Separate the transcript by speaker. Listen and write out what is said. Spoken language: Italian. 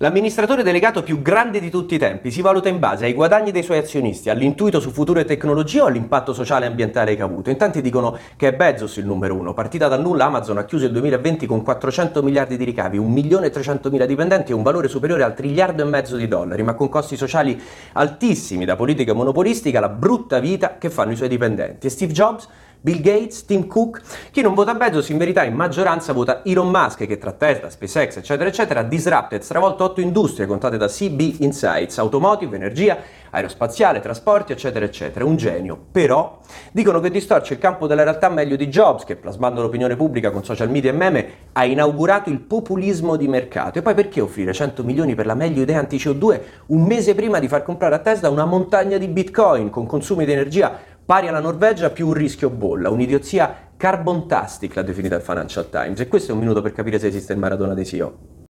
Speaker 1: L'amministratore delegato più grande di tutti i tempi si valuta in base ai guadagni dei suoi azionisti, all'intuito su future tecnologie o all'impatto sociale e ambientale che ha avuto. In tanti dicono che è Bezos il numero uno. Partita dal nulla, Amazon ha chiuso il 2020 con 400 miliardi di ricavi, 1 milione e 300 mila dipendenti e un valore superiore al triliardo e mezzo di dollari, ma con costi sociali altissimi da politica monopolistica, la brutta vita che fanno i suoi dipendenti. E Steve Jobs Bill Gates, Tim Cook. Chi non vota Bezos in verità in maggioranza vota Elon Musk che tra Tesla, SpaceX eccetera eccetera ha disrupted, stravolto otto industrie contate da CB Insights, automotive, energia, aerospaziale, trasporti eccetera eccetera. Un genio. Però dicono che distorce il campo della realtà meglio di Jobs che plasmando l'opinione pubblica con social media e meme ha inaugurato il populismo di mercato. E poi perché offrire 100 milioni per la meglio idea anti-CO2 un mese prima di far comprare a Tesla una montagna di bitcoin con consumi di energia pari alla Norvegia più un rischio bolla, un'idiozia carbontastic l'ha definita il Financial Times e questo è un minuto per capire se esiste il Maradona dei CEO.